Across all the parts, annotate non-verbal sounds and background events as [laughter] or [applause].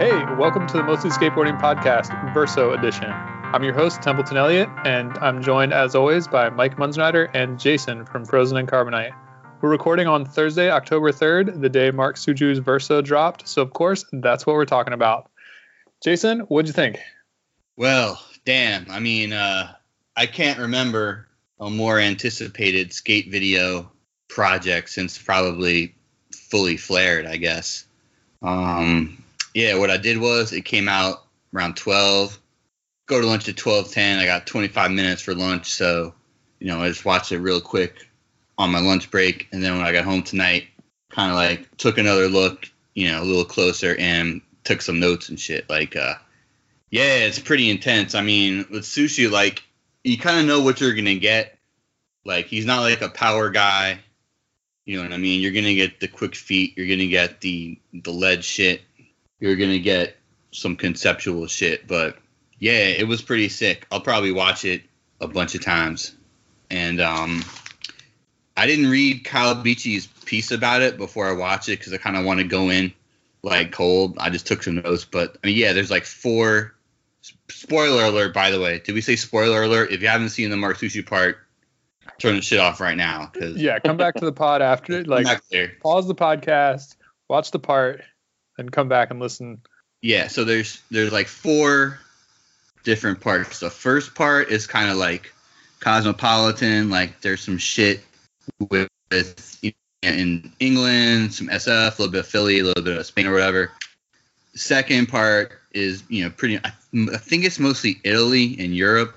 Hey, welcome to the Mostly Skateboarding Podcast, Verso Edition. I'm your host, Templeton Elliott, and I'm joined as always by Mike Munzenreiter and Jason from Frozen and Carbonite. We're recording on Thursday, October 3rd, the day Mark Suciu's Verso dropped, so of course, that's what we're talking about. Jason, what'd you think? Well, damn. I mean, uh, I can't remember a more anticipated skate video project since probably fully flared, I guess. Um, yeah, what I did was it came out around 12. Go to lunch at 12:10. I got 25 minutes for lunch, so you know I just watched it real quick on my lunch break, and then when I got home tonight, kind of like took another look, you know, a little closer and took some notes and shit. Like, uh, yeah, it's pretty intense. I mean, with sushi, like you kind of know what you're gonna get. Like he's not like a power guy. You know what I mean? You're gonna get the quick feet. You're gonna get the the lead shit you're gonna get some conceptual shit. But yeah, it was pretty sick. I'll probably watch it a bunch of times. And um, I didn't read Kyle Beachy's piece about it before I watched it because I kind of want to go in like cold. I just took some notes, but I mean, yeah, there's like four. Spoiler alert, by the way. Did we say spoiler alert? If you haven't seen the Mark Suciu part, turn the shit off right now. Cause Yeah, come back to the pod after. it. Like, pause the podcast, watch the part, and come back and listen. Yeah, so there's there's like four different parts. The first part is kind of like cosmopolitan, like there's some shit with, with in England, some SF, a little bit of Philly, a little bit of Spain or whatever. Second part is you know pretty. I, I think it's mostly Italy and Europe.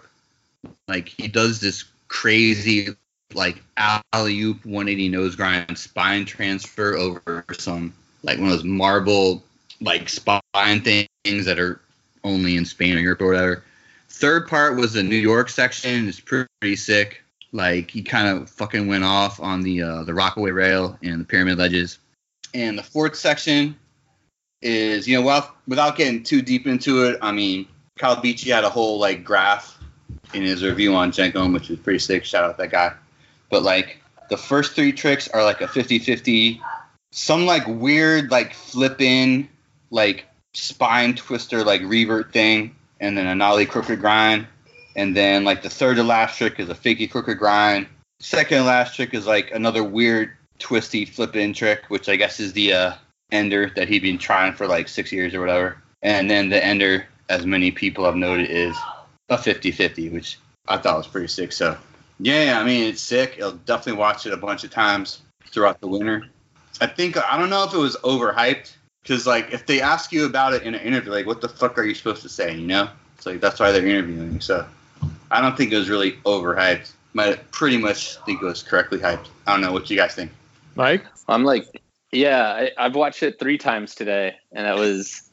Like he does this crazy like alley oop 180 nose grind spine transfer over some like one of those marble like spine things that are only in Spain or Europe or whatever. Third part was the New York section. It's pretty, sick. Like he kind of fucking went off on the uh, the Rockaway rail and the pyramid ledges. And the fourth section is you know well without getting too deep into it. I mean Kyle Beachy had a whole like graph in his review on Jenkem, which was pretty sick. Shout out that guy. But like the first three tricks are like a 50-50 some like weird like flip in like spine twister like revert thing and then a nollie crooked grind and then like the third to last trick is a fakey crooked grind. Second to last trick is like another weird twisty flip in trick which i guess is the uh ender that he'd been trying for like six years or whatever. And then the ender as many people have noted is a 50-50 which i thought was pretty sick. So yeah i mean it's sick. I'll definitely watch it a bunch of times throughout the winter I think I don't know if it was overhyped because like if they ask you about it in an interview, like what the fuck are you supposed to say? You know, it's like that's why they're interviewing. So I don't think it was really overhyped. But pretty much think it was correctly hyped. I don't know what you guys think. Mike, I'm like, yeah, I, I've watched it three times today, and that was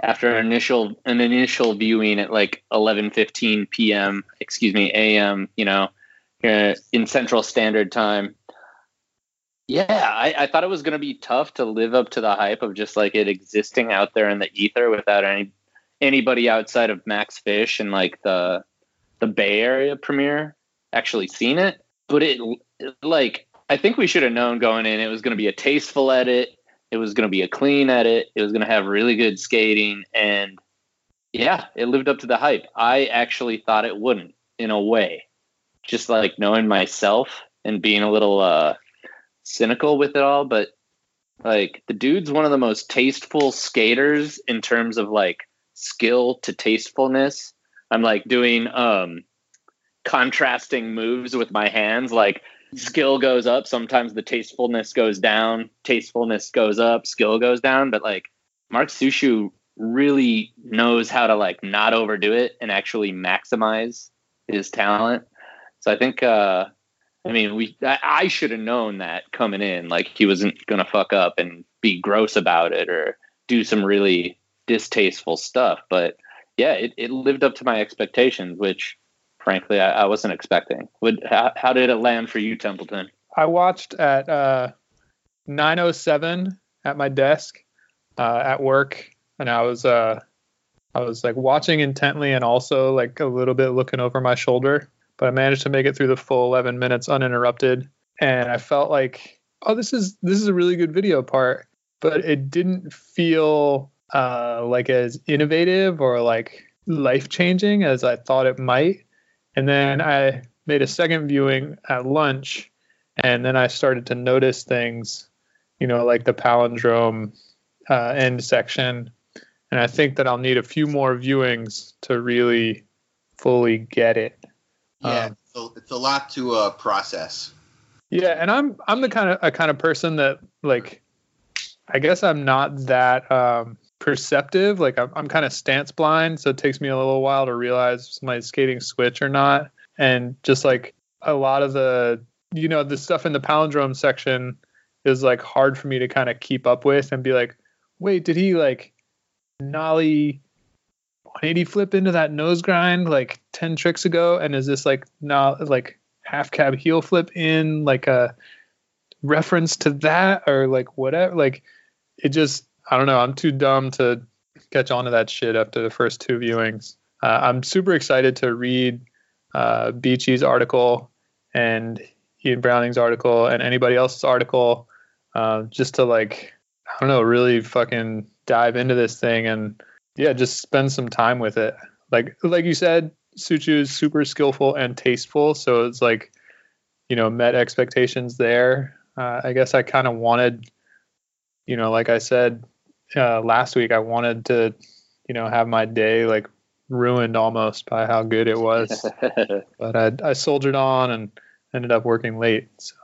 after an initial an initial viewing at like 11:15 p.m. Excuse me, a.m. You know, in Central Standard Time. Yeah, I, I thought it was going to be tough to live up to the hype of just like it existing out there in the ether without any anybody outside of Max Fish and like the the Bay Area premiere actually seen it. But it like I think we should have known going in it was going to be a tasteful edit. It was going to be a clean edit. It was going to have really good skating and yeah, it lived up to the hype. I actually thought it wouldn't in a way. Just like knowing myself and being a little uh cynical with it all, but like the dude's one of the most tasteful skaters in terms of like skill to tastefulness. I'm like doing um contrasting moves with my hands like skill goes up sometimes the tastefulness goes down tastefulness goes up skill goes down but like mark suciu really knows how to like not overdo it and actually maximize his talent so i think uh I mean, we I, I should have known that coming in. Like he wasn't gonna fuck up and be gross about it or do some really distasteful stuff. But yeah, it, it lived up to my expectations, which frankly I, I wasn't expecting. Would how, how did it land for you, Templeton? I watched at uh, 9:07 at my desk uh, at work, and I was uh, I was like watching intently and also like a little bit looking over my shoulder but I managed to make it through the full 11 minutes uninterrupted. And I felt like, oh, this is this is a really good video part, but it didn't feel uh, like as innovative or like life changing as I thought it might. And then I made a second viewing at lunch, and then I started to notice things, you know, like the palindrome uh, end section. And I think that I'll need a few more viewings to really fully get it. Yeah, Um, so it's a lot to uh, process. Yeah, and I'm I'm the kind of a kind of person that like I guess I'm not that um perceptive. Like I'm I'm kind of stance blind, so it takes me a little while to realize my skating switch or not. And just like a lot of the you know, the stuff in the palindrome section is like hard for me to kind of keep up with and be like, wait, did he like nollie 180 flip into that nose grind like 10 tricks ago? And is this like not like half cab heel flip in like a reference to that or like whatever? Like it just, I don't know. I'm too dumb to catch on to that shit after the first two viewings. Uh, I'm super excited to read uh, Beachy's article and Ian Browning's article and anybody else's article uh, just to like, I don't know, really fucking dive into this thing and yeah, just spend some time with it. Like like you said, Suciu is super skillful and tasteful, so it's like, you know, met expectations there. Uh, I guess I kind of wanted, you know, like I said uh, last week, I wanted to, you know, have my day like ruined almost by how good it was. [laughs] but I, I soldiered on and ended up working late. So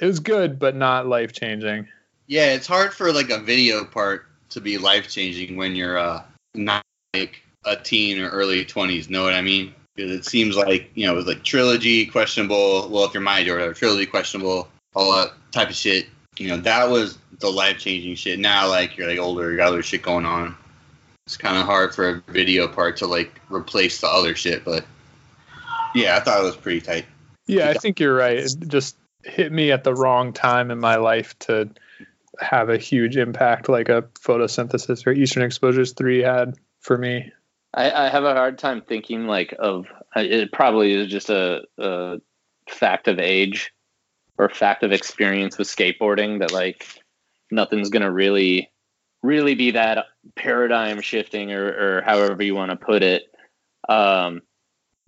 it was good, but not life changing. Yeah, it's hard for like a video part to be life changing when you're uh, not like a teen or early 20s. Know what I mean? Because it seems like you know, with like trilogy questionable. Well, if you're my age or whatever, trilogy questionable, all that type of shit. You know, that was the life changing shit. Now, like you're like older, you got other shit going on. It's kind of hard for a video part to like replace the other shit, but yeah, I thought it was pretty tight. Yeah, I think you're right. It just hit me at the wrong time in my life to have a huge impact like a photosynthesis or Eastern Exposures 3 had for me. I, I have a hard time thinking like of it probably is just a, a fact of age or fact of experience with skateboarding that like nothing's gonna really really be that paradigm shifting or, or however you want to put it. Um,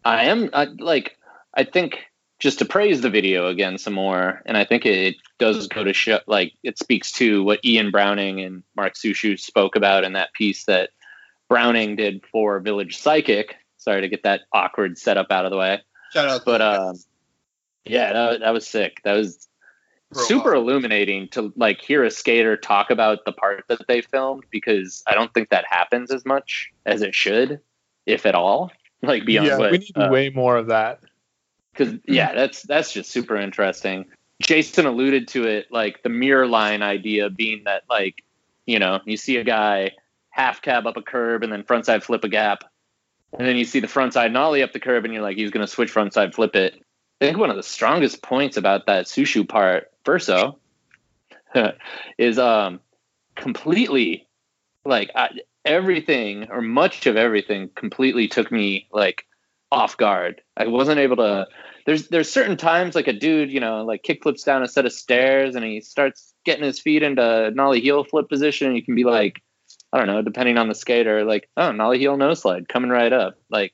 I am I, like I think just to praise the video again some more, and I think it, it does go to show like it speaks to what Ian Browning and Mark Suciu spoke about in that piece that Browning did for Village Psychic. Sorry to get that awkward setup out of the way, Shout out, but the um, yeah, that, that was sick. That was For super while. illuminating to like hear a skater talk about the part that they filmed because I don't think that happens as much as it should, if at all. Like beyond yeah, what we need uh, way more of that. Because yeah that's that's just super interesting. Jason alluded to it like the mirror line idea being that like you know you see a guy half cab up a curb and then frontside flip a gap and then you see the frontside nollie up the curb and you're like he's going to switch frontside flip it. I think one of the strongest points about that suciu part verso [laughs] is um completely like I, everything or much of everything completely took me like off guard. I wasn't able to there's there's certain times like a dude you know like kick flips down a set of stairs and he starts getting his feet into nollie heel flip position. And you can be like i don't know depending on the skater like oh nollie heel no slide coming right up. Like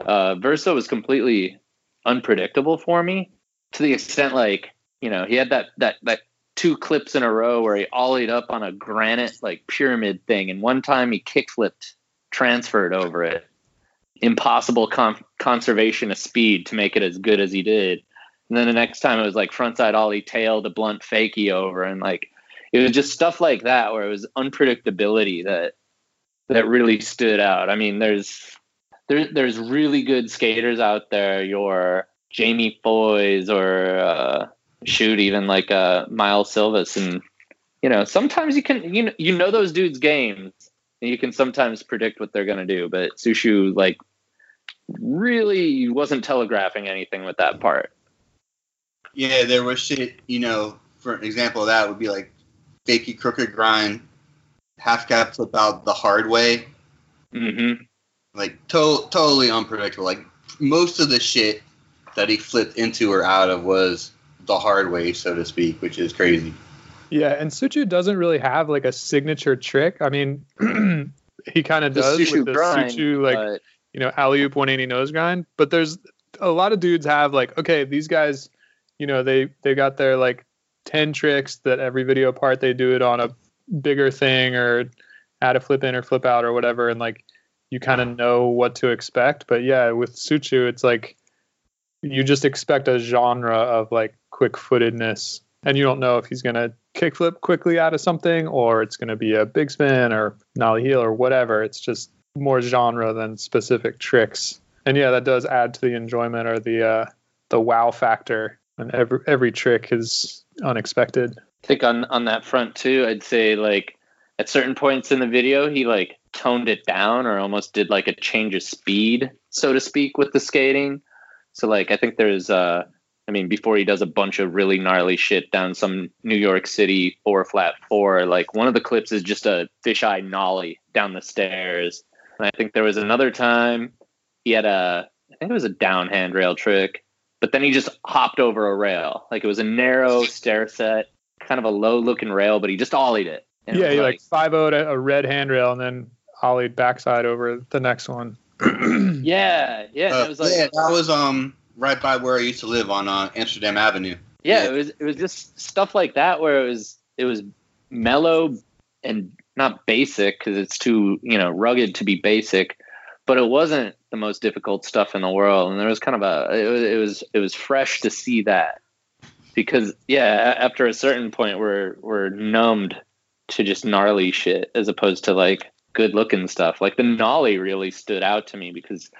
uh verso was completely unpredictable for me to the extent like you know he had that that that two clips in a row where he ollied up on a granite like pyramid thing. And one time he kick flipped transferred over it impossible con- conservation of speed to make it as good as he did. And then the next time it was like frontside ollie tail to blunt fakie over, and like it was just stuff like that where it was unpredictability that that really stood out. I mean, there's there, there's really good skaters out there. Your Jamie Foys or uh, shoot even like uh, Miles Silvas, and you know sometimes you can you know, you know those dudes' games you can sometimes predict what they're going to do. But Suciu like really wasn't telegraphing anything with that part. Yeah, there was shit, you know, for an example of that would be like fakey crooked grind, half cab flip out the hard way. Mm-hmm. Like to- totally unpredictable. Like most of the shit that he flipped into or out of was the hard way, so to speak, which is crazy. Yeah, and Suciu doesn't really have like a signature trick. I mean, [clears throat] he kind of does Suciu with the grind, Suciu like but you know alley oop 180 nose grind. But there's a lot of dudes have like okay these guys, you know they they got their like 10 tricks that every video part they do it on a bigger thing or add a flip in or flip out or whatever and like you kind of know what to expect. But yeah, with Suciu it's like you just expect a genre of like quick footedness and you don't know if he's going to kickflip quickly out of something or it's going to be a big spin or nollie heel or whatever. It's just more genre than specific tricks. And yeah that does add to the enjoyment or the uh the wow factor. And every every trick is unexpected. I think on on that front too, I'd say like at certain points in the video, he like toned it down or almost did like a change of speed, so to speak, with the skating. So like I think there's uh I mean before he does a bunch of really gnarly shit down some New York City four flat four, like one of the clips is just a fisheye nollie down the stairs. And I think there was another time he had a I think it was a down handrail trick, but then he just hopped over a rail. Like it was a narrow stair set, kind of a low looking rail, but he just ollied it. And yeah was he like 5 0 a red handrail and then ollied backside over the next one [clears throat] yeah, yeah. and Uh, it was like yeah, that was um right by where I used to live on uh, Amsterdam Avenue. yeah, it was it was just stuff like that where it was it was mellow and not basic because it's too you know rugged to be basic, but it wasn't the most difficult stuff in the world, and there was kind of a it was it was, it was fresh to see that because yeah, after a certain point we're we're numbed to just gnarly shit as opposed to like good looking stuff. Like the nollie really stood out to me because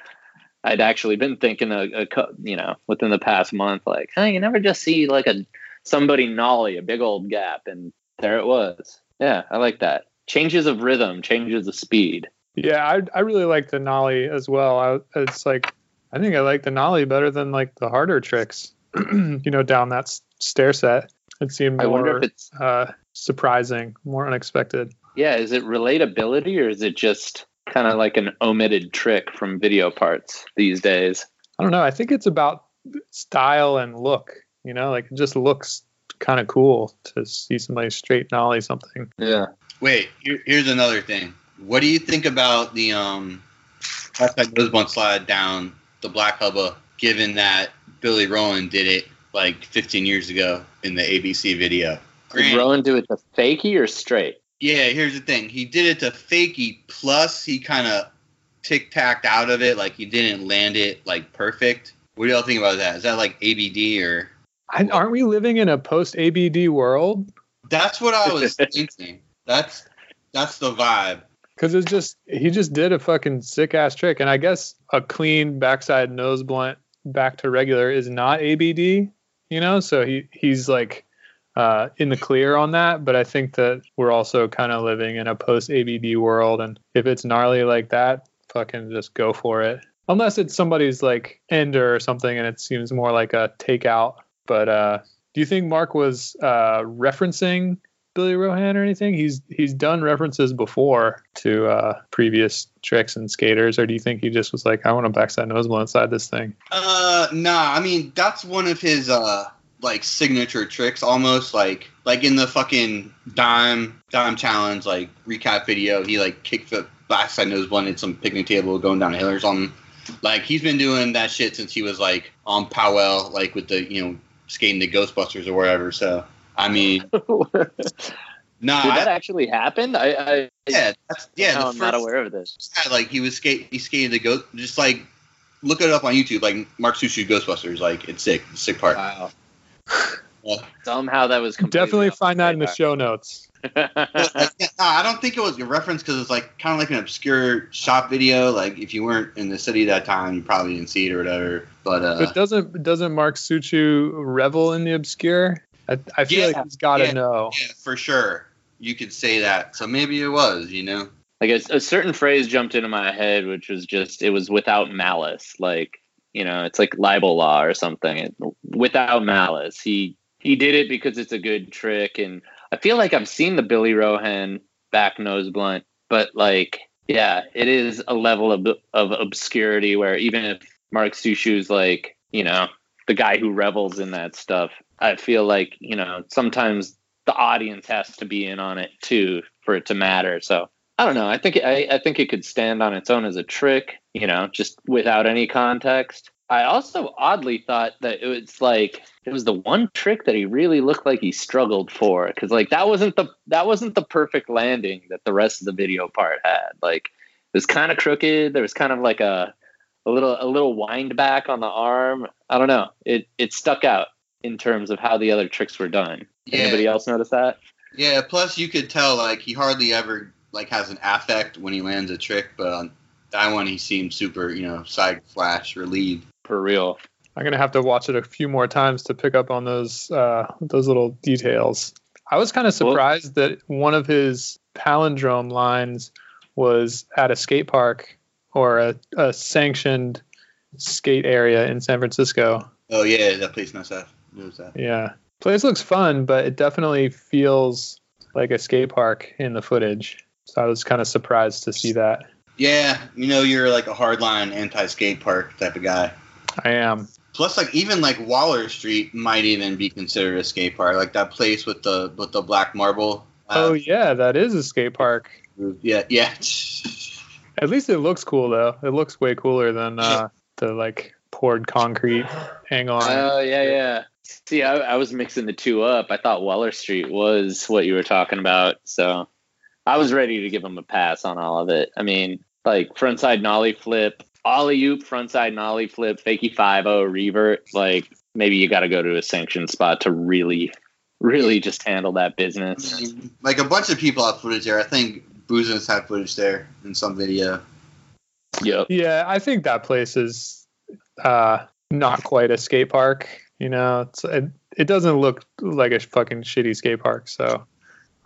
I'd actually been thinking a, a you know within the past month like hey you never just see like a somebody nollie a big old gap and there it was yeah I like that changes of rhythm changes of speed Yeah, I I really like the nollie as well. I, it's like I think I like the nollie better than like the harder tricks. [clears throat] you know, down that s- stair set, it seemed I wonder more if it's uh, surprising, more unexpected. yeah is it relatability or is it just kind of like an omitted trick from video parts these days I don't know. I think it's about style and look. You know, like it just looks kind of cool to see somebody straight nollie something. yeah Wait, here, here's another thing. What do you think about the um outside nose blunt slide down the black hubba, given that Billy Rohan did it like 15 years ago in the ABC video? did Rohan do it the fakey or straight Yeah, here's the thing. He did it to fakey, plus he kind of tic tacked out of it, like he didn't land it like perfect. What do y'all think about that? Is that like ABD or? I, aren't we living in a post ABD world? That's what I was [laughs] thinking. That's that's the vibe. Because it's just he just did a fucking sick ass trick, and I guess a clean backside nose blunt back to regular is not ABD, you know. So he he's like uh, in the clear on that. But I think that we're also kind of living in a post ABD world, and if it's gnarly like that, fucking just go for it. Unless it's somebody's like ender or something, and it seems more like a takeout. But uh, do you think Mark was uh, referencing Billy Rohan or anything? He's he's done references before to uh, previous tricks and skaters, or do you think he just was like, I want to backside nose blow inside this thing? Uh, nah. I mean, that's one of his uh like signature tricks, almost like like in the fucking dime dime challenge like recap video. He like kickflip backside nose blunted some picnic table going down a hill or something. Like he's been doing that shit since he was like on Powell, like with the you know skating the Ghostbusters or whatever So I mean, [laughs] nah. Did that I- actually happen? I, I yeah, that's yeah. no, I'm not aware of this. yeah, like he was skate he skated the ghost just like look it up on YouTube like Mark Suciu Ghostbusters like it's sick it's sick part. Wow. Yeah. [laughs] Somehow that was completely Definitely find that in the show notes. But, like, yeah, no, I don't think it was a reference because it's like kind of like an obscure shop video. Like if you weren't in the city that time, you probably didn't see it or whatever. But uh, But doesn't doesn't Mark Suciu revel in the obscure? I, I feel Yeah, like he's got to yeah. know. yeah, for sure, you could say that. So maybe it was, you know. like a, a certain phrase jumped into my head which was just it was without malice like you know it's like libel law or something it, without malice. He he did it because it's a good trick and i feel like i've seen the billy rohan back nose blunt but like yeah it is a level of, of obscurity where even if mark suciu's like you know the guy who revels in that stuff i feel like you know sometimes the audience has to be in on it too for it to matter. So I don't know. I think I, I think it could stand on its own as a trick, you know, just without any context. I also oddly thought that it was like it was the one trick that he really looked like he struggled for because like that wasn't the that wasn't the perfect landing that the rest of the video part had. Like it was kind of crooked. There was kind of like a a little a little wind back on the arm. I don't know. It it stuck out in terms of how the other tricks were done. Yeah. Anybody else notice that? Yeah. Plus, you could tell like he hardly ever like has an affect when he lands a trick, but on that one he seemed super, you know, side flash relieved. For real. I'm gonna have to watch it a few more times to pick up on those uh, those little details. I was kind of Well- surprised that one of his palindrome lines was at a skate park or a, a sanctioned skate area in San Francisco. Oh yeah, that place knows that. Knows that. Yeah, place looks fun, but it definitely feels like a skate park in the footage. So I was kind of surprised to see that. Yeah, you know, you're like a hardline anti-skate park type of guy. I am. Plus, like even like Waller Street might even be considered a skate park, like that place with the with the black marble. uh, oh yeah, that is a skate park. yeah, yeah. [laughs] At least it looks cool though. It looks way cooler than uh, the like poured concrete hang on. Oh yeah, yeah. See, I, I was mixing the two up. I thought Waller Street was what you were talking about, so I was ready to give him a pass on all of it. I mean, like frontside nollie flip, ollie oop, frontside nollie flip, fakey five o revert. Like maybe you got to go to a sanctioned spot to really, really just handle that business. like a bunch of people have footage there. I think Boozins had footage there in some video. Yep. yeah, I think that place is uh, not quite a skate park. You know, it's, it it doesn't look like a fucking shitty skate park. So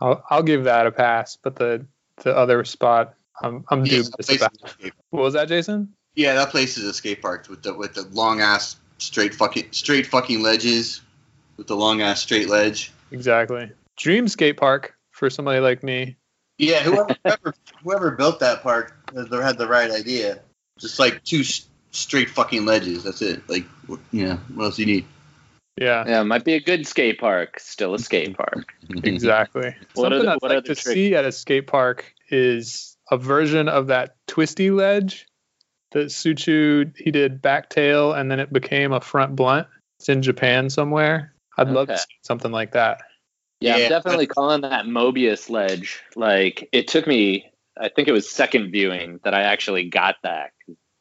I'll I'll give that a pass. But the the other spot, I'm I'm Yeah, dubious about. is a skate- What was that, Jason? yeah, that place is a skate park with the with the long ass straight fucking straight fucking ledges with the long ass straight ledge. Exactly. Dream skate park for somebody like me. Yeah, [laughs] whoever whoever, whoever built that park had the, had the right idea. Just like two straight fucking ledges. That's it. Like, know, what else do you need? Yeah, Yeah, it might be a good skate park. Still a skate park. [laughs] exactly. What Something other- I'd what like other to trick- see at a skate park is a version of that twisty ledge that Suciu he did back tail and then it became a front blunt. It's in Japan somewhere. I'd love to see something like that. Yeah, Yeah, I'm definitely calling that Mobius ledge. Like it took me, I think it was second viewing that I actually got that.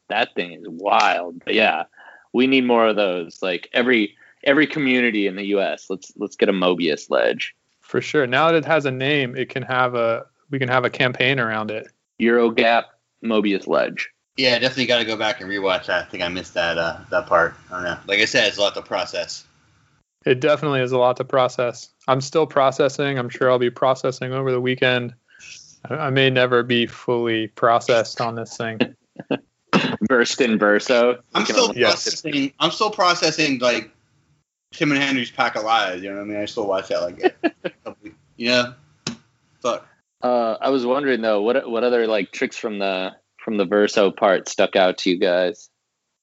That thing is wild. But yeah, we need more of those. Like every every community in the U.S. Let's let's get a Mobius ledge. For sure. Now that it has a name, it can have a we can have a campaign around it. Eurogap Mobius ledge. Yeah, definitely got to go back and rewatch that. I think I missed that uh, that part. I don't know. Like I said, it's a lot to process. It definitely is a lot to process. I'm still processing. I'm sure I'll be processing over the weekend. I I may never be fully processed on this thing. [laughs] Burst in verso. I'm still almost- Yes. processing. I'm still processing like Tim and Henry's Pack of Lies. You know what I mean? I still watch that like, [laughs] yeah, know, fuck. Uh, I was wondering though, what what other like tricks from the from the verso part stuck out to you guys?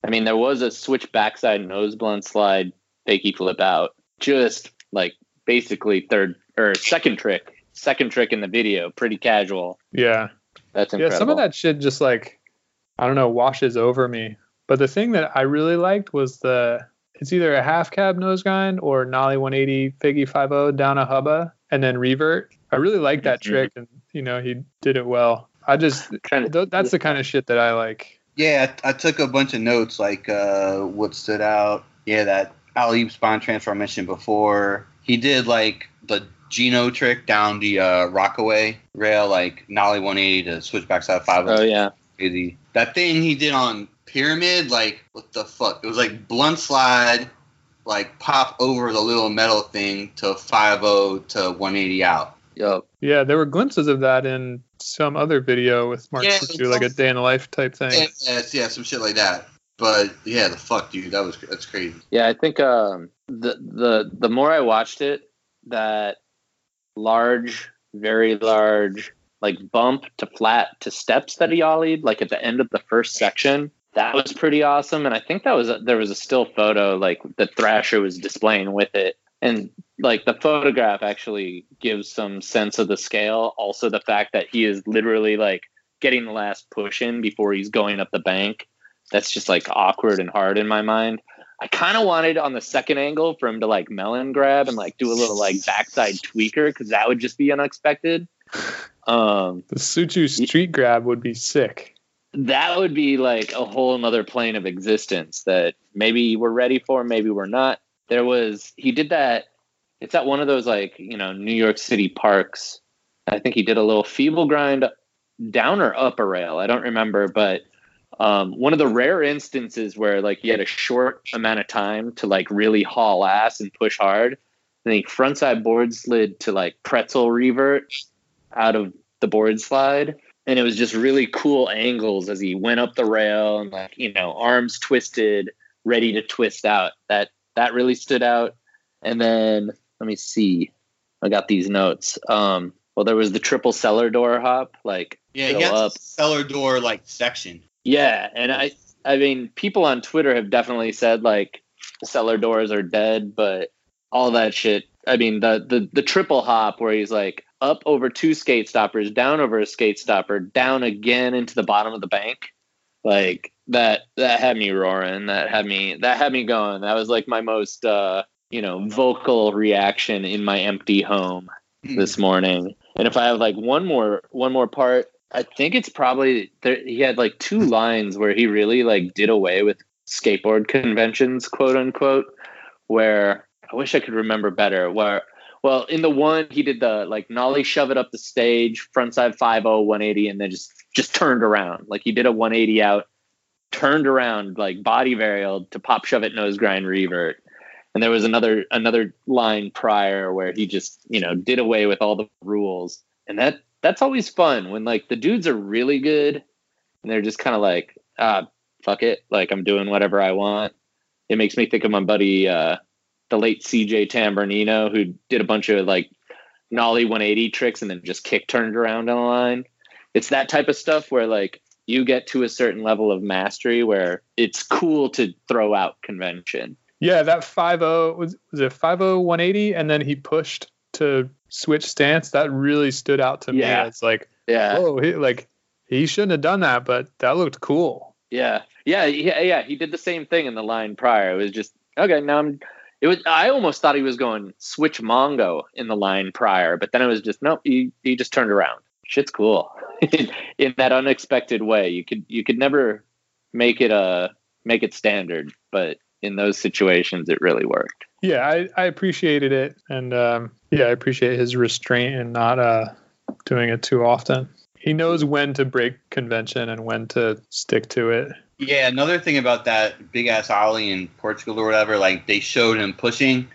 I mean, there was a switch backside nose blunt slide, fakey flip out, just like basically third or second trick, second trick in the video, pretty casual. Yeah. That's incredible. Yeah, some of that shit just like I don't know washes over me. But the thing that I really liked was the it's either a half cab nose grind or nollie 180 figgy 50 down a hubba and then revert. I really like that Mhm. trick and you know he did it well. I just Trying to- th- that's the kind of shit that I like. Yeah, I, I took a bunch of notes like uh, what stood out. Yeah, that alley spawn transfer I mentioned before. He did like the Gino trick down the uh, Rockaway rail, like nollie 180 to switch backside five. Oh yeah, crazy. That thing he did on Pyramid, like what the fuck? It was like blunt slide, like pop over the little metal thing to 50 to 180 out. yup. Yeah, there were glimpses of that in some other video with Mark Yeah, Suciu, like a day in the life type thing. Yeah, yeah, yeah, some shit like that. But yeah, the fuck, dude, that was that's crazy. Yeah, I think um, the the the more I watched it, that large, very large, like bump to flat to steps that he ollied, like at the end of the first section, that was pretty awesome. And I think that was a, there was a still photo like that Thrasher was displaying with it, and like the photograph actually gives some sense of the scale. Also, the fact that he is literally like getting the last push in before he's going up the bank. That's just like awkward and hard in my mind. I kind of wanted on the second angle for him to like melon grab and like do a little like backside tweaker because that would just be unexpected. [laughs] Um, The Suciu street grab would be sick. That would be like a whole nother plane of existence that maybe we're ready for, maybe we're not. There was he did that. It's at one of those like you know New York City parks. I think he did a little feeble grind down or up a rail. I don't remember, but um, one of the rare instances where like he had a short amount of time to like really haul ass and push hard. And he frontside board slid to like pretzel revert out of the board slide and it was just really cool angles as he went up the rail and like you know arms twisted ready to twist out. That that really stood out. And then let me see. I got these notes. Um well there was the triple cellar door hop like Yeah, he up. cellar door like section. yeah and i i mean people on twitter have definitely said like cellar doors are dead but all that shit i mean the the, the triple hop where he's like up over two skate stoppers down over a skate stopper down again into the bottom of the bank like that that had me roaring that had me that had me going that was like my most uh you know vocal reaction in my empty home Hmm. this morning. And if I have like one more one more part, I think it's probably there, he had like two lines where he really like did away with skateboard conventions, quote unquote. Where I wish I could remember better. Where well, in the one he did the like nollie shove it up the stage, frontside 5 180, and then just just turned around. Like he did a 180 out, turned around like body varial to pop shove it nose grind revert and there was another another line prior where he just you know did away with all the rules and that that's always fun when like the dudes are really good and they're just kind of like ah fuck it like i'm doing whatever i want it makes me think of my buddy uh the late cj tambornino who did a bunch of like nollie 180 tricks and then just kick turned around on the line it's that type of stuff where like you get to a certain level of mastery where it's cool to throw out convention Yeah, that 50 was was it 50 180 and then he pushed to switch stance. That really stood out to Yeah. me. It's like, yeah whoa, he, like he shouldn't have done that, but that looked cool. Yeah, yeah, yeah, yeah. He did the same thing in the line prior. It was just okay. Now I'm. It was. I almost thought he was going switch Mongo in the line prior, but then it was just nope. He he just turned around. Shit's cool [laughs] in that unexpected way. You could you could never make it a make it standard, but in those situations, it really worked. Yeah, I, I appreciated it, and um, yeah, I appreciate his restraint and not uh, doing it too often. He knows when to break convention and when to stick to it. Yeah, another thing about that big ass ollie in Portugal or whatever, like they showed him pushing.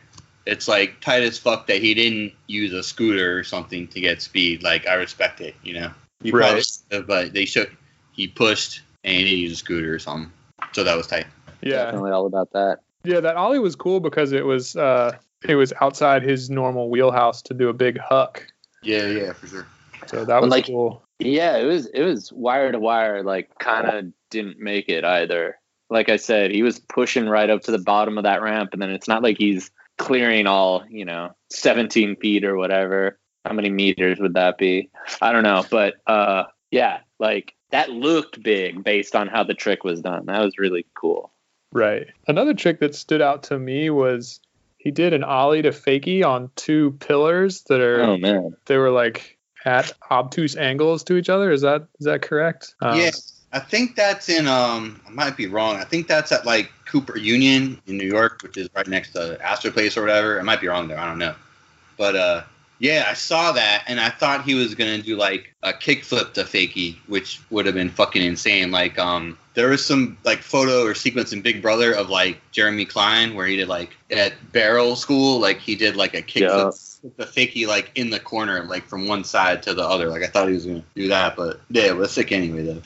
It's like tight as fuck that he didn't use a scooter or something to get speed. Like I respect it, you know. He Right. probably but they showed he pushed and he didn't a scooter or something. So that was tight. Yeah, Definitely all about that. yeah, that ollie was cool because it was uh, it was outside his normal wheelhouse to do a big huck. Yeah, yeah, for sure. So that was Like- cool. Yeah, it was it was wire to wire. Like kind of didn't make it either. Like I said, he was pushing right up to the bottom of that ramp, and then it's not like he's clearing all you know 17 feet or whatever. How many meters would that be? I don't know, but uh, yeah, like that looked big based on how the trick was done. That was really cool. Right. Another trick that stood out to me was he did an ollie to fakie on two pillars that are Oh man, they were like at obtuse angles to each other. Is that is that correct? Um, yeah, I think that's in. Um, I might be wrong. I think that's at like Cooper Union in New York, which is right next to Astor Place or whatever. I might be wrong there. I don't know. But uh, yeah, I saw that and I thought he was gonna do like a kickflip to fakie, which would have been fucking insane. Like um, there was some like photo or sequence in Big Brother of like Jeremy Klein where he did like at barrel school, like he did like a kickflip. The fakie like in the corner, like from one side to the other. Like I thought he was gonna do that, but yeah, it was sick anyway though.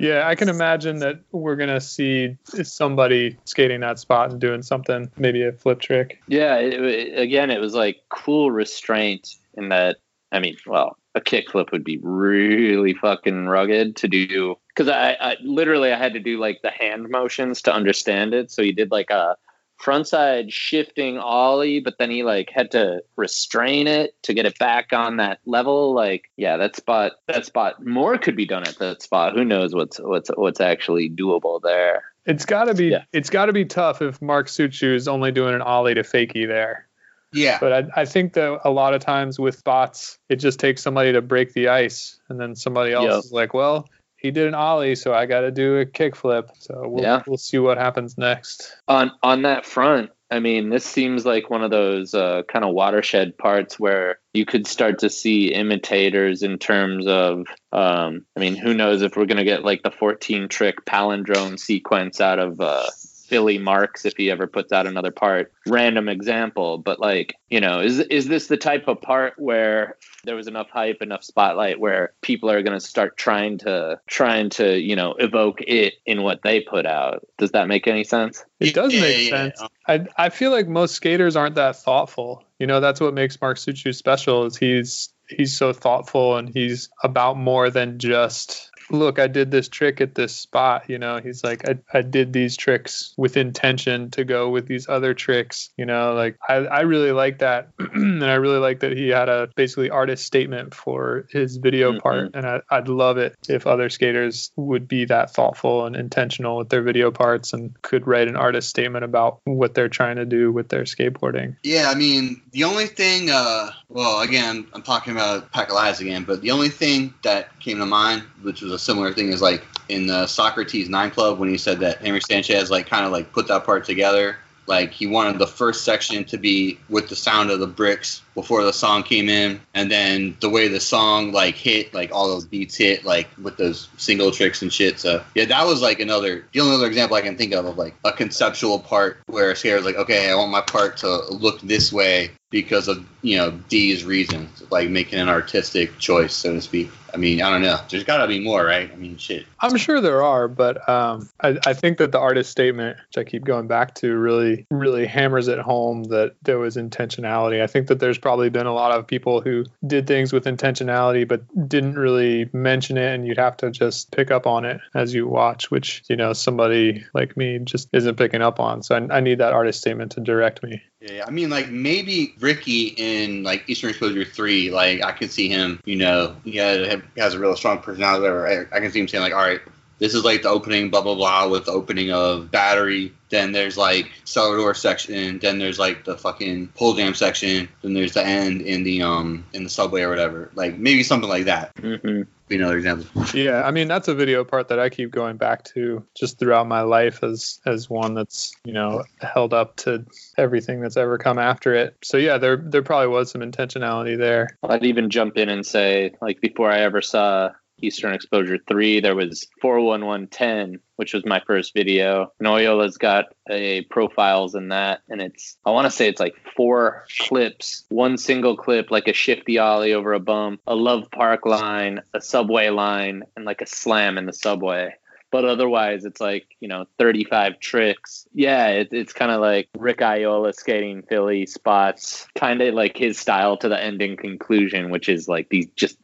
Yeah, I can imagine that we're gonna see somebody skating that spot and doing something, maybe a flip trick. Yeah, it, it- again, it was like cool restraint in that. I mean, well, a kickflip would be really fucking rugged to do because I, I literally I had to do like the hand motions to understand it. So he did like a frontside shifting ollie, but then he like had to restrain it to get it back on that level. Like, yeah, that spot, that spot, more could be done at that spot. Who knows what's what's what's actually doable there? It's got to be Yeah. it's got to be tough if Mark Suciu is only doing an ollie to fakie there. Yeah. But I, I think that a lot of times with spots, it just takes somebody to break the ice, and then somebody else Yep. is like, "Well, he did an ollie, so I got to do a kickflip." So we'll Yeah. we'll see what happens next. on on that front i mean this seems like one of those uh, kind of watershed parts where you could start to see imitators in terms of um, i mean who knows if we're going to get like the 14 trick palindrome sequence out of uh, Philly Marks if he ever puts out another part. Random example, but like, you know, is is this the type of part where there was enough hype, enough spotlight where people are going to start trying to trying to, you know, evoke it in what they put out? Does that make any sense? It does make yeah, sense. yeah. I I feel like most skaters aren't that thoughtful. You know, that's what makes Mark Suciu special is he's he's so thoughtful and he's about more than just look, I did this trick at this spot, you know. He's like I, I did these tricks with intention to go with these other tricks, you know, like I, I really like that [clears throat] and I really like that he had a basically artist statement for his video Mhm. part and I, I'd love it if other skaters would be that thoughtful and intentional with their video parts and could write an artist statement about what they're trying to do with their skateboarding. Yeah, I mean, the only thing, uh, well, again, I'm talking about Pack of Lies again, but the only thing that came to mind, which was a similar thing, is like in the Socrates Nine Club when he said that Henry Sanchez like kind of like put that part together. Like he wanted the first section to be with the sound of the bricks before the song came in, and then the way the song like hit, like all those beats hit, like with those single tricks and shit. So yeah, that was like another, the only other example I can think of of like a conceptual part where skater's like, okay, I want my part to look this way because of you know these reasons, like making an artistic choice, so to speak. I mean, I don't know. There's got to be more, right? I mean, shit. I'm sure there are, but um, I, I think that the artist statement, which I keep going back to, really, really hammers it home that there was intentionality. I think that there's probably been a lot of people who did things with intentionality, but didn't really mention it, and you'd have to just pick up on it as you watch, which, you know, somebody like me just isn't picking up on. So I, I need that artist statement to direct me. Yeah, I mean, like maybe Ricky in like Eastern Exposure Three, like I could see him. You know, he has a real strong personality. Whatever. I, I can see him saying like, all right. This is like the opening, blah blah blah, with the opening of battery. Then there's like cellar door section. Then there's like the fucking pull jam section. Then there's the end in the um in the subway or whatever. Like maybe something like that. hmm Be another example. Yeah, I mean that's a video part that I keep going back to just throughout my life as as one that's you know held up to everything that's ever come after it. So yeah, there there probably was some intentionality there. I'd even jump in and say, like, before I ever saw Eastern Exposure 3, there was 41110, which was my first video. And Oyola's got a profiles in that. And it's, I want to say it's like four clips, one single clip, like a shifty ollie over a bump, a Love Park line, a subway line, and like a slam in the subway. But otherwise, it's like, you know, 35 tricks. Yeah, it, it's kind of like Ricky Oyola skating Philly spots, kind of like his style to the ending conclusion, which is like these just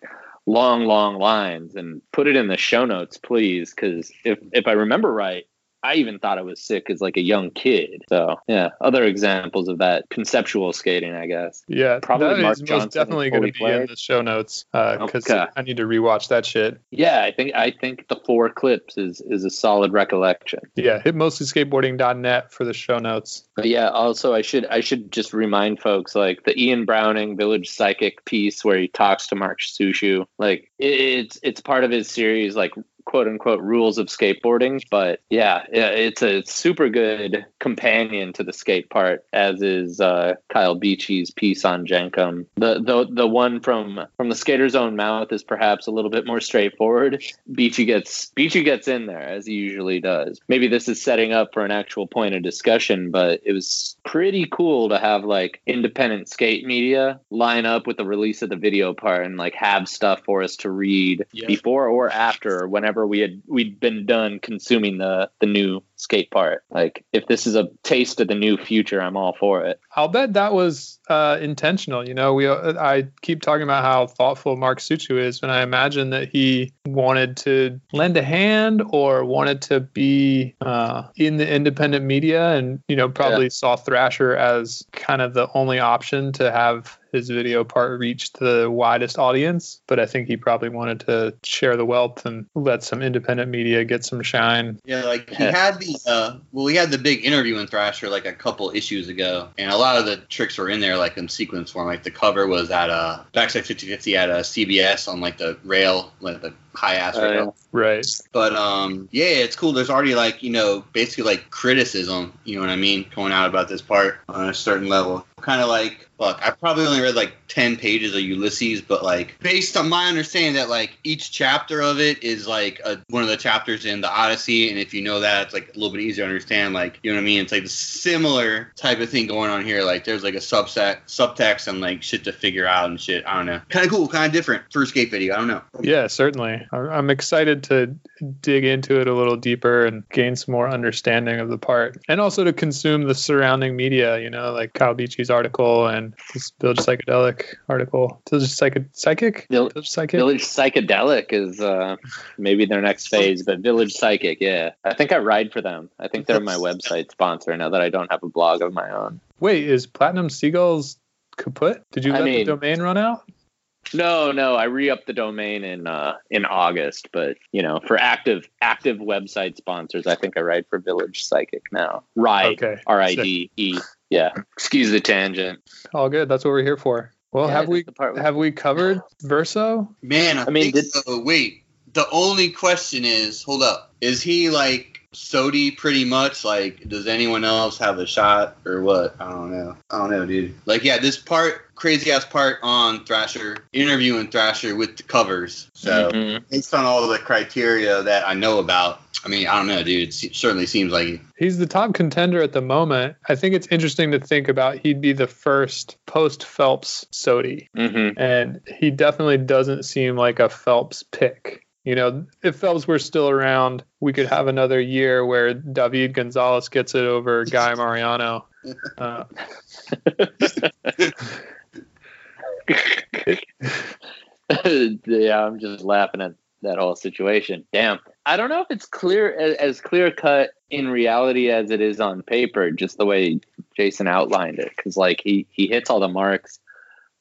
long, long lines. And put it in the show notes, please, because if, if I remember right, I even thought it was sick as like a young kid. So yeah, other examples of that conceptual skating, I guess. Yeah, Probably that Mark is most Johnson definitely going to be in the show notes uh, because Okay. I need to rewatch that shit. Yeah, I think I think the four clips is is a solid recollection. Yeah, hit mostlyskateboarding.net for the show notes. But yeah, also I should I should just remind folks like the Ian Browning Village Psychic piece where he talks to Mark Suciu. Like it, it's it's part of his series like quote unquote rules of skateboarding. But yeah, it's a super good companion to the skate part, as is uh, Kyle Beachy's piece on Jenkem. The the the one from from the skater's own mouth is perhaps a little bit more straightforward. Beachy gets Beachy gets in there as he usually does. Maybe this is setting up for an actual point of discussion, but it was pretty cool to have like independent skate media line up with the release of the video part and like have stuff for us to read Yeah. before or after or whenever we had we'd been done consuming the the new skate part. Like if this is a taste of the new future, I'm all for it. I'll bet that was uh, intentional. You know, we uh, I keep talking about how thoughtful Mark Suciu is, and I imagine that he wanted to lend a hand or wanted to be uh, in the independent media, and you know, probably yeah. saw Thrasher as kind of the only option to have his video part reached the widest audience, but I think he probably wanted to share the wealth and let some independent media get some shine. Yeah, like he had the uh, well, we had the big interview in Thrasher like a couple issues ago, and a lot of the tricks were in there like in sequence form. Like the cover was at uh backside 5050 at a uh, CBS on like the rail, like the high ass uh, rail. Right. But um, yeah, it's cool. There's already like you know basically like criticism, you know what I mean, going out about this part on a certain level. Kind of like look, I probably only read like 10 pages of Ulysses, but like based on my understanding that like each chapter of it is like a, one of the chapters in the Odyssey. And if you know that, it's like a little bit easier to understand. Like, you know what I mean? It's like the similar type of thing going on here. Like there's like a subset, subtext and like shit to figure out and shit. I don't know. Kind of cool, kind of different for skate video. I don't know. Yeah, certainly. I'm excited to dig into it a little deeper and gain some more understanding of the part and also to consume the surrounding media, you know, like Kyle Beachy's article and this Village Psychedelic article. Village Psych- Psychic? Village Psychic? Village Psychedelic is uh, maybe their next phase, but Village Psychic, yeah. I think I ride for them. I think they're my website sponsor now that I don't have a blog of my own. Wait, is Platinum Seagulls kaput? Did you let I mean, the domain run out? No, no, I re-upped the domain in uh, in August, but you know, for active active website sponsors, I think I write for Village Psychic now. Ride, okay. R I D E. Yeah. Excuse the tangent. All good. That's what we're here for. Well, yeah, have we have we covered Verso? Man, I, I mean, did, so. Wait, the only question is, hold up, is he like Sodi pretty much. Like, does anyone else have a shot or what? I don't know. I don't know, dude. Like, yeah, this part, crazy ass part on Thrasher, interviewing Thrasher with the covers. So, mm-hmm. based on all the criteria that I know about, I mean, I don't know, dude. It certainly seems like he's the top contender at the moment. I think it's interesting to think about. He'd be the first post Phelps Sodi, mm-hmm. and he definitely doesn't seem like a Phelps pick. You know, if Phelps were still around, we could have another year where David Gonzalez gets it over Guy Mariano. [laughs] Uh, [laughs] [laughs] [laughs] yeah, I'm just laughing at that whole situation. Damn. I don't know if it's clear as clear cut in reality as it is on paper, just the way Jason outlined it. Cause like he he hits all the marks,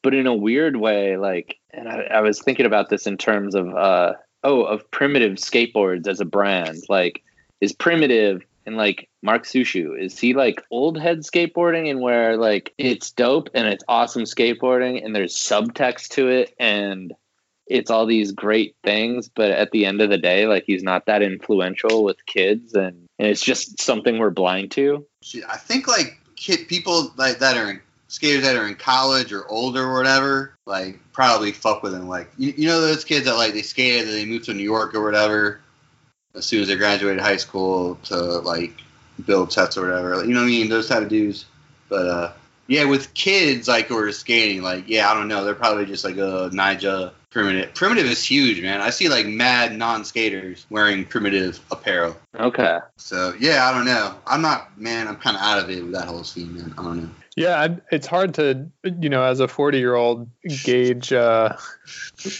but in a weird way, like and I, I was thinking about this in terms of uh oh of primitive skateboards as a brand like is primitive and like Mark Suciu is he like old head skateboarding and where like it's dope and it's awesome skateboarding and there's subtext to it and it's all these great things but at the end of the day like he's not that influential with kids and, and it's just something we're blind to i think like kid people like that are in skaters that are in college or older or whatever, like probably fuck with him. Like you, you know those kids that like they skated and they moved to New York or whatever as soon as they graduated high school to like build sets or whatever. you know what I mean? Those type of dudes. But uh yeah, with kids like who are skating, like yeah, I don't know, they're probably just like a uh, Nyjah primitive. Primitive is huge, man. I see like mad non-skaters wearing primitive apparel. Okay. So yeah, I don't know. I'm not, man. I'm kind of out of it with that whole scene, man. I don't know. Yeah, it's hard to, you know, as a 40 year old, gauge uh,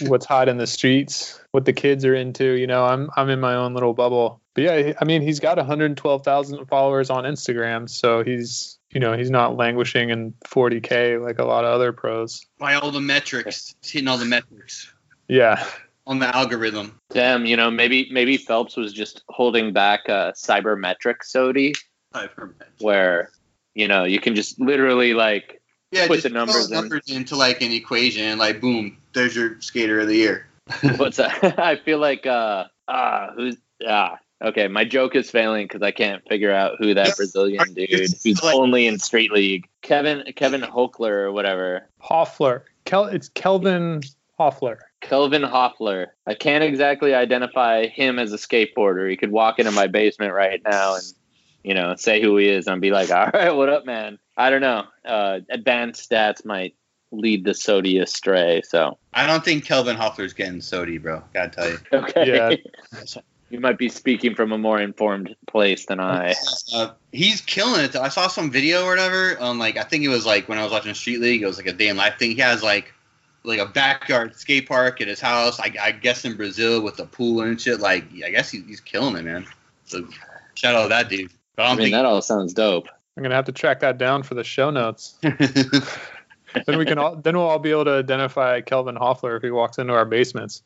what's hot in the streets, what the kids are into. You know, I'm I'm in my own little bubble. But yeah, I mean, he's got 112,000 followers on Instagram, so he's, you know, he's not languishing in 40k like a lot of other pros. By all the metrics, he's hitting all the metrics. Yeah. On the algorithm. Damn, you know, maybe maybe Phelps was just holding back a sabermetric Sodi. Sabermetric. Where you know, you can just literally like yeah, put the numbers, numbers in. into like an equation, and like boom, there's your skater of the year. [laughs] What's that? [laughs] I feel like uh ah who's ah okay, my joke is failing because I can't figure out who that Brazilian dude who's like, only in street league. Kevin Kevin Hochler or whatever. Hoefler. Kel it's Kelvin Hoefler. Kelvin Hoefler. I can't exactly identify him as a skateboarder. He could walk into my basement right now and you know, say who he is and be like, [laughs] all right, what up, man? I don't know. Uh, advanced stats might lead the Sodi astray. So I don't think Kelvin Hoefler's getting Sodi, bro. Gotta tell you. [laughs] okay. Yeah. You might be speaking from a more informed place than I. Uh, he's killing it. I saw some video or whatever on like I think it was like when I was watching Street League. It was like a day in life thing. He has like like a backyard skate park at his house. I, I guess in Brazil with a pool and shit. Like I guess he, he's killing it, man. So shout out to that dude. But I I don't mean, that all sounds dope. I'm gonna have to track that down for the show notes. [laughs] then we can all then we'll all be able to identify Kelvin Hoefler if he walks into our basements.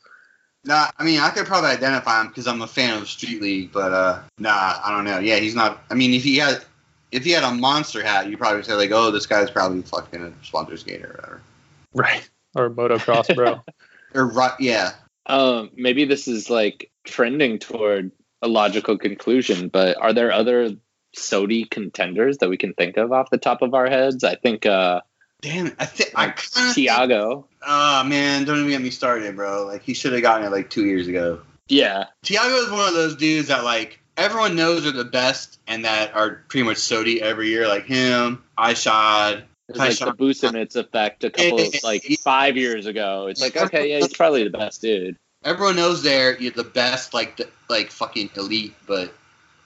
Nah, I mean, I could probably identify him because I'm a fan of Street League, but uh, nah, I don't know. Yeah, he's not. I mean, if he had, if he had a monster hat, you probably say like, oh, this guy's probably fucking a sponsor skater or whatever. Right. Or motocross bro. [laughs] Or right, yeah. Um, maybe this is like trending toward a logical conclusion, but are there other Sodi contenders that we can think of off the top of our heads? I think uh, Damn it, I think like of. Tiago. Oh man, don't even get me started, bro. Like he should have gotten it like two years ago. Yeah, Tiago is one of those dudes that like everyone knows are the best and that are pretty much Sodi every year, like him, Ishod. it's like the Busenitz effect a couple Yeah, like five years ago. It's like okay, yeah, he's probably the best dude. Everyone knows they're you're the best, like the, like fucking elite, but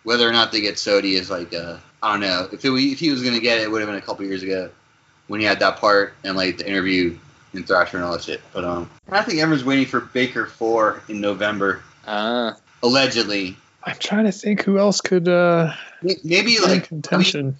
whether or not they get Sodi is like uh, I don't know. If it, if he was gonna get it, it would have been a couple years ago when he had that part and like the interview in Thrasher and all that shit. But um, I think everyone's waiting for Baker four in November, Ah, allegedly. I'm trying to think who else could uh Maybe be in like contention.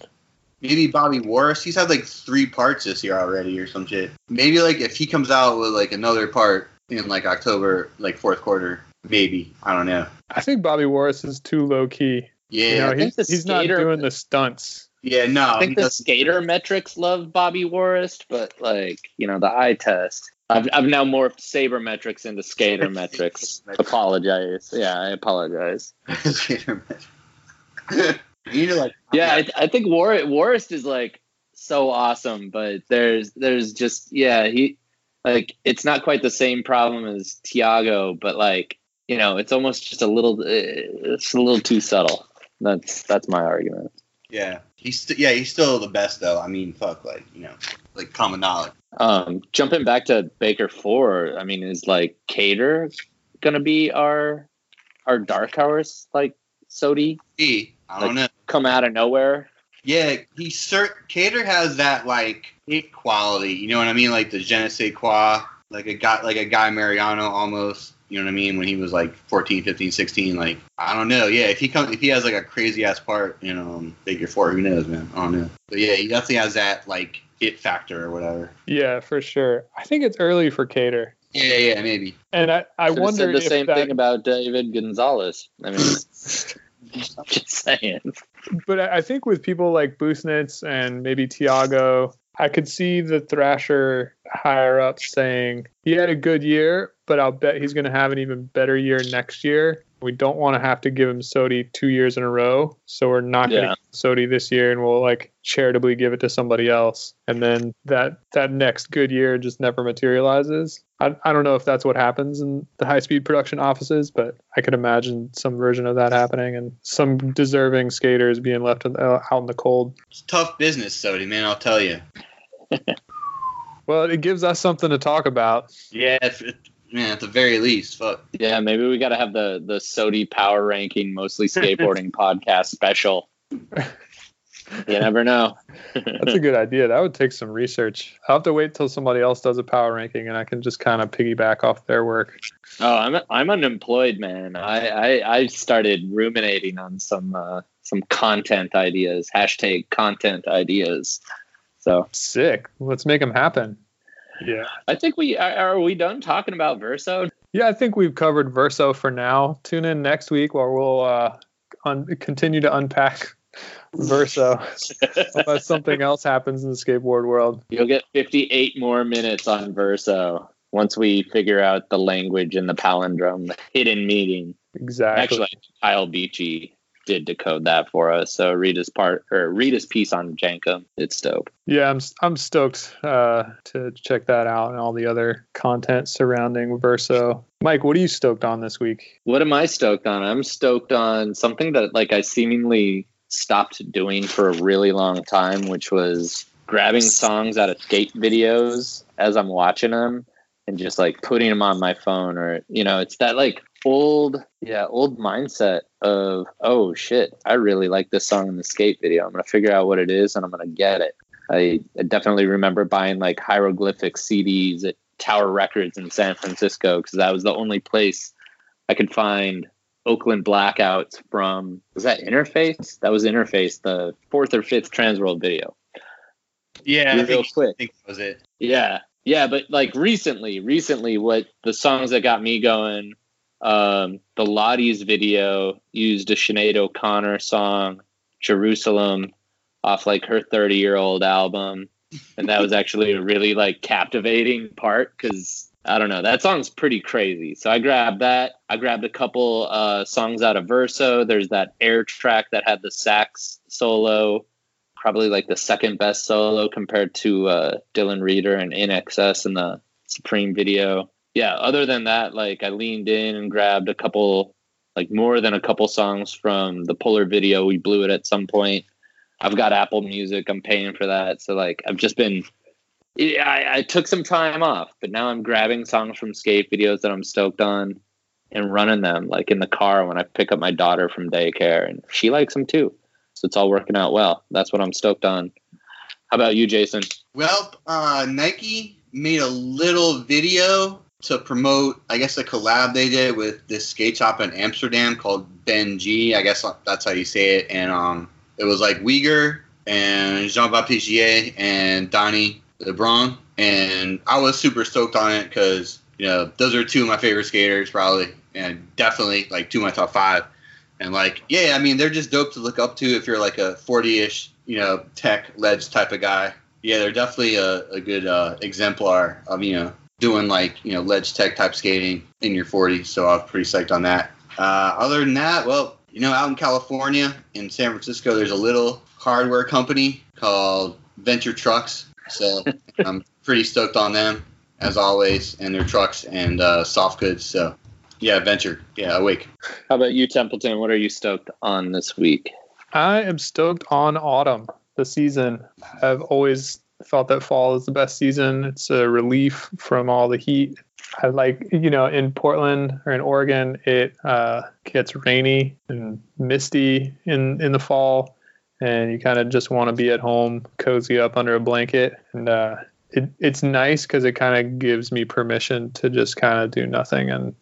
maybe Bobby Worrest. He's had like three parts this year already or some shit. Maybe like if he comes out with like another part in like October, like fourth quarter, maybe. I don't know. I think Bobby Worrest is too low key. Yeah, you know, I think he's, the not skater- doing the stunts. yeah, no. I think the doesn't- skater metrics love Bobby Worrest, but like you know the eye test. I've I've now morphed saber metrics into skater [laughs] metrics. apologize. Yeah, I apologize. [laughs] Skater match. [laughs] you need to like. Yeah, I, I think War Worrest is like so awesome, but there's there's just yeah he like it's not quite the same problem as Tiago, but like you know it's almost just a little it's a little too subtle. That's that's my argument. Yeah, he's st- yeah he's still the best though. I mean, fuck, like you know, like common knowledge. Um, jumping back to Baker Four, I mean, is like Kader gonna be our our dark horse like Sodi I don't know. come out of nowhere? Yeah, he cert Kader has that like it quality. You know what I mean? Like the je ne sais quoi, like a guy like a guy Mariano almost. You know what I mean? When he was like 14, 15, 16, like I don't know. Yeah, if he comes, if he has like a crazy ass part in um Figure Four, who knows, man? I don't know. But yeah, he definitely has that like it factor or whatever. Yeah, for sure. I think it's early for Kader. Yeah, yeah, maybe. And I, I Could've wonder said the if same that, thing about David Gonzalez. I mean, [laughs] I'm just saying. but I I think with people like Busenitz and maybe Tiago, I could see the Thrasher higher up saying he had a good year, but I'll bet he's going to have an even better year next year. We don't want to have to give him Sodi two years in a row, so we're not going to give Sodi this year, and we'll like charitably give it to somebody else, and then that that next good year just never materializes. I, I don't know if that's what happens in the high speed production offices, but I could imagine some version of that happening, and some deserving skaters being left in, uh, out in the cold. It's tough business, Sodi, man. I'll tell you. [laughs] Well, it gives us something to talk about. Yeah, it's, it, man. At the very least, fuck. Yeah, maybe we got to have the the Sodi power ranking, mostly skateboarding [laughs] podcast special. You never know. [laughs] That's a good idea. That would take some research. I'll have to wait till somebody else does a power ranking, and I can just kind of piggyback off their work. Oh, I'm I'm unemployed, man. I I, I started ruminating on some uh, some content ideas. Hashtag content ideas. So Sick. Let's make them happen. Yeah. I think we are, are we done talking about Verso? Yeah, I think we've covered Verso for now. Tune in next week where we'll uh, un- continue to unpack [laughs] Verso [laughs] unless something else happens in the skateboard world. You'll get 58 more minutes on Verso once we figure out the language and the palindrome, the hidden meaning. Exactly. Actually, Kyle Beachy did decode that for us. So read his part or read his piece on Jenkem. It's dope. Yeah, I'm I'm stoked uh, to check that out and all the other content surrounding Verso. Mike, what are you stoked on this week? What am I stoked on? I'm stoked on something that like I seemingly stopped doing for a really long time, which was grabbing songs out of skate videos as I'm watching them and just like putting them on my phone or you know, it's that like old, yeah, old mindset of, oh shit, I really like this song in the skate video. I'm gonna figure out what it is and I'm gonna get it. I, I definitely remember buying like hieroglyphic CDs at Tower Records in San Francisco because that was the only place I could find Oakland blackouts from. Was that Interface? That was Interface, the fourth or fifth Transworld video. Yeah, Real I think, quick. I think that was it. Yeah. Yeah, but like recently, recently what the songs that got me going, um, the Lottie's video used a Sinead O'Connor song, Jerusalem, off like her 30 year old album. And that was actually a really like captivating part because I don't know, that song's pretty crazy. So I grabbed that. I grabbed a couple uh, songs out of Verso. There's that air track that had the sax solo probably like the second best solo compared to uh, Dylan Rieder and INXS in the Supreme video. Yeah, other than that, like I leaned in and grabbed a couple, like more than a couple songs from the Polar video. We blew it at some point. I've got Apple Music. I'm paying for that. So like I've just been. I, I took some time off, but now I'm grabbing songs from skate videos that I'm stoked on and running them like in the car when I pick up my daughter from daycare, and she likes them too. So it's all working out well. That's what I'm stoked on. How about you, Jason? Well, uh, Nike made a little video to promote, I guess, a collab they did with this skate shop in Amsterdam called Ben G. I guess that's how you say it. And um, it was like Uyghur and Jean Baptiste Gier and Donnie LeBron. And I was super stoked on it because, you know, those are two of my favorite skaters, probably. And definitely like two of my top five. And like, yeah, I mean, they're just dope to look up to if you're like a 40-ish, you know, tech ledge type of guy. Yeah, they're definitely a, a good uh, exemplar of you know doing like you know ledge tech type skating in your 40s. So I was pretty psyched on that. Uh, other than that, well, you know, out in California, in San Francisco, there's a little hardware company called Venture Trucks. So [laughs] I'm pretty stoked on them as always, and their trucks and uh, soft goods. So yeah, Venture, yeah, awake. How about you, Templeton? What are you stoked on this week? I am stoked on autumn, the season. I've always felt that fall is the best season. It's a relief from all the heat. I like, you know, in Portland or in Oregon, it uh, gets rainy and misty in in the fall, and you kind of just want to be at home, cozy up under a blanket, and uh, it, it's nice because it kind of gives me permission to just kind of do nothing and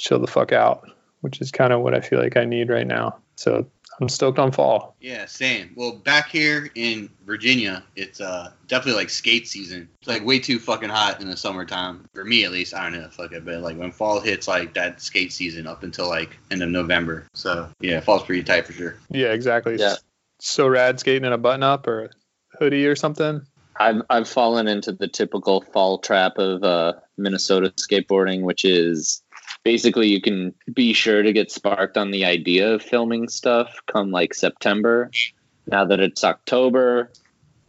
chill the fuck out, which is kind of what I feel like I need right now. So I'm stoked on fall. Yeah, same. Well, back here in Virginia, it's uh definitely like skate season. It's like way too fucking hot in the summertime for me at least. I don't know, fuck it, but like when fall hits, like that skate season up until like end of November. So yeah, fall's pretty tight for sure. Yeah, exactly. Yeah. So rad skating in a button up or a hoodie or something. I've I've fallen into the typical fall trap of uh, Minnesota skateboarding, which is basically you can be sure to get sparked on the idea of filming stuff come like September. Now that it's October,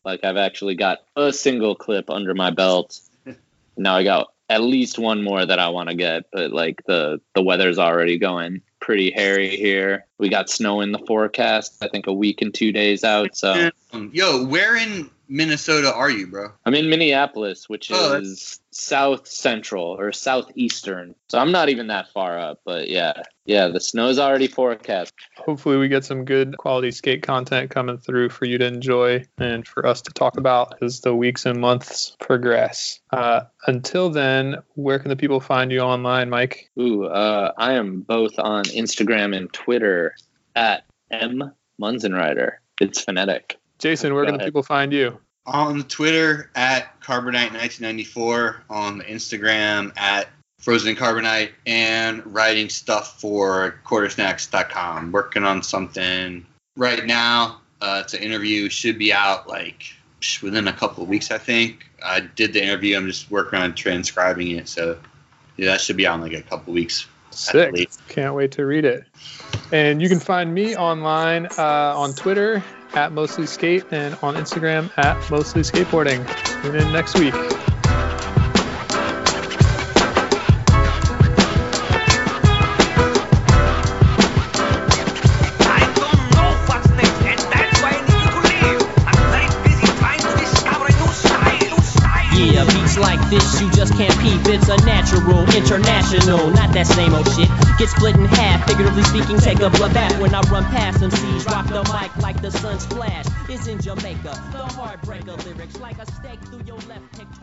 like I've actually got a single clip under my belt. [laughs] Now I got at least one more that I want to get, but like the the weather's already going pretty hairy here. We got snow in the forecast. I think a week and two days out. So yo, where in Minnesota are you, bro? I'm in Minneapolis, which Oh, is south central or southeastern. So I'm not even that far up, but yeah, yeah, the snow's already forecast. Hopefully, we get some good quality skate content coming through for you to enjoy and for us to talk about as the weeks and months progress. Uh, until then, where can the people find you online, Mike? Ooh, uh, I am both on Instagram and Twitter at M Munzenrider. It's phonetic. Jason, where Go can the ahead. people find you? On Twitter at Carbonite1994, on Instagram at Frozen Carbonite, and writing stuff for quartersnacks.com. Working on something right now. Uh, it's an interview, should be out like within a couple of weeks, I think. I did the interview, I'm just working on transcribing it, so yeah, that should be out in like a couple of weeks. Sick. least. Can't wait to read it. And you can find me online uh, on Twitter at Mostly Skate and on Instagram at Mostly Skateboarding. Tune in next week. Natural, international, not that same old shit. Get split in half, figuratively speaking, take a blood bath when I run past them seas. Rock the mic like the sun's flash. It's in Jamaica, the heartbreaker lyrics like a stake through your left pectoral.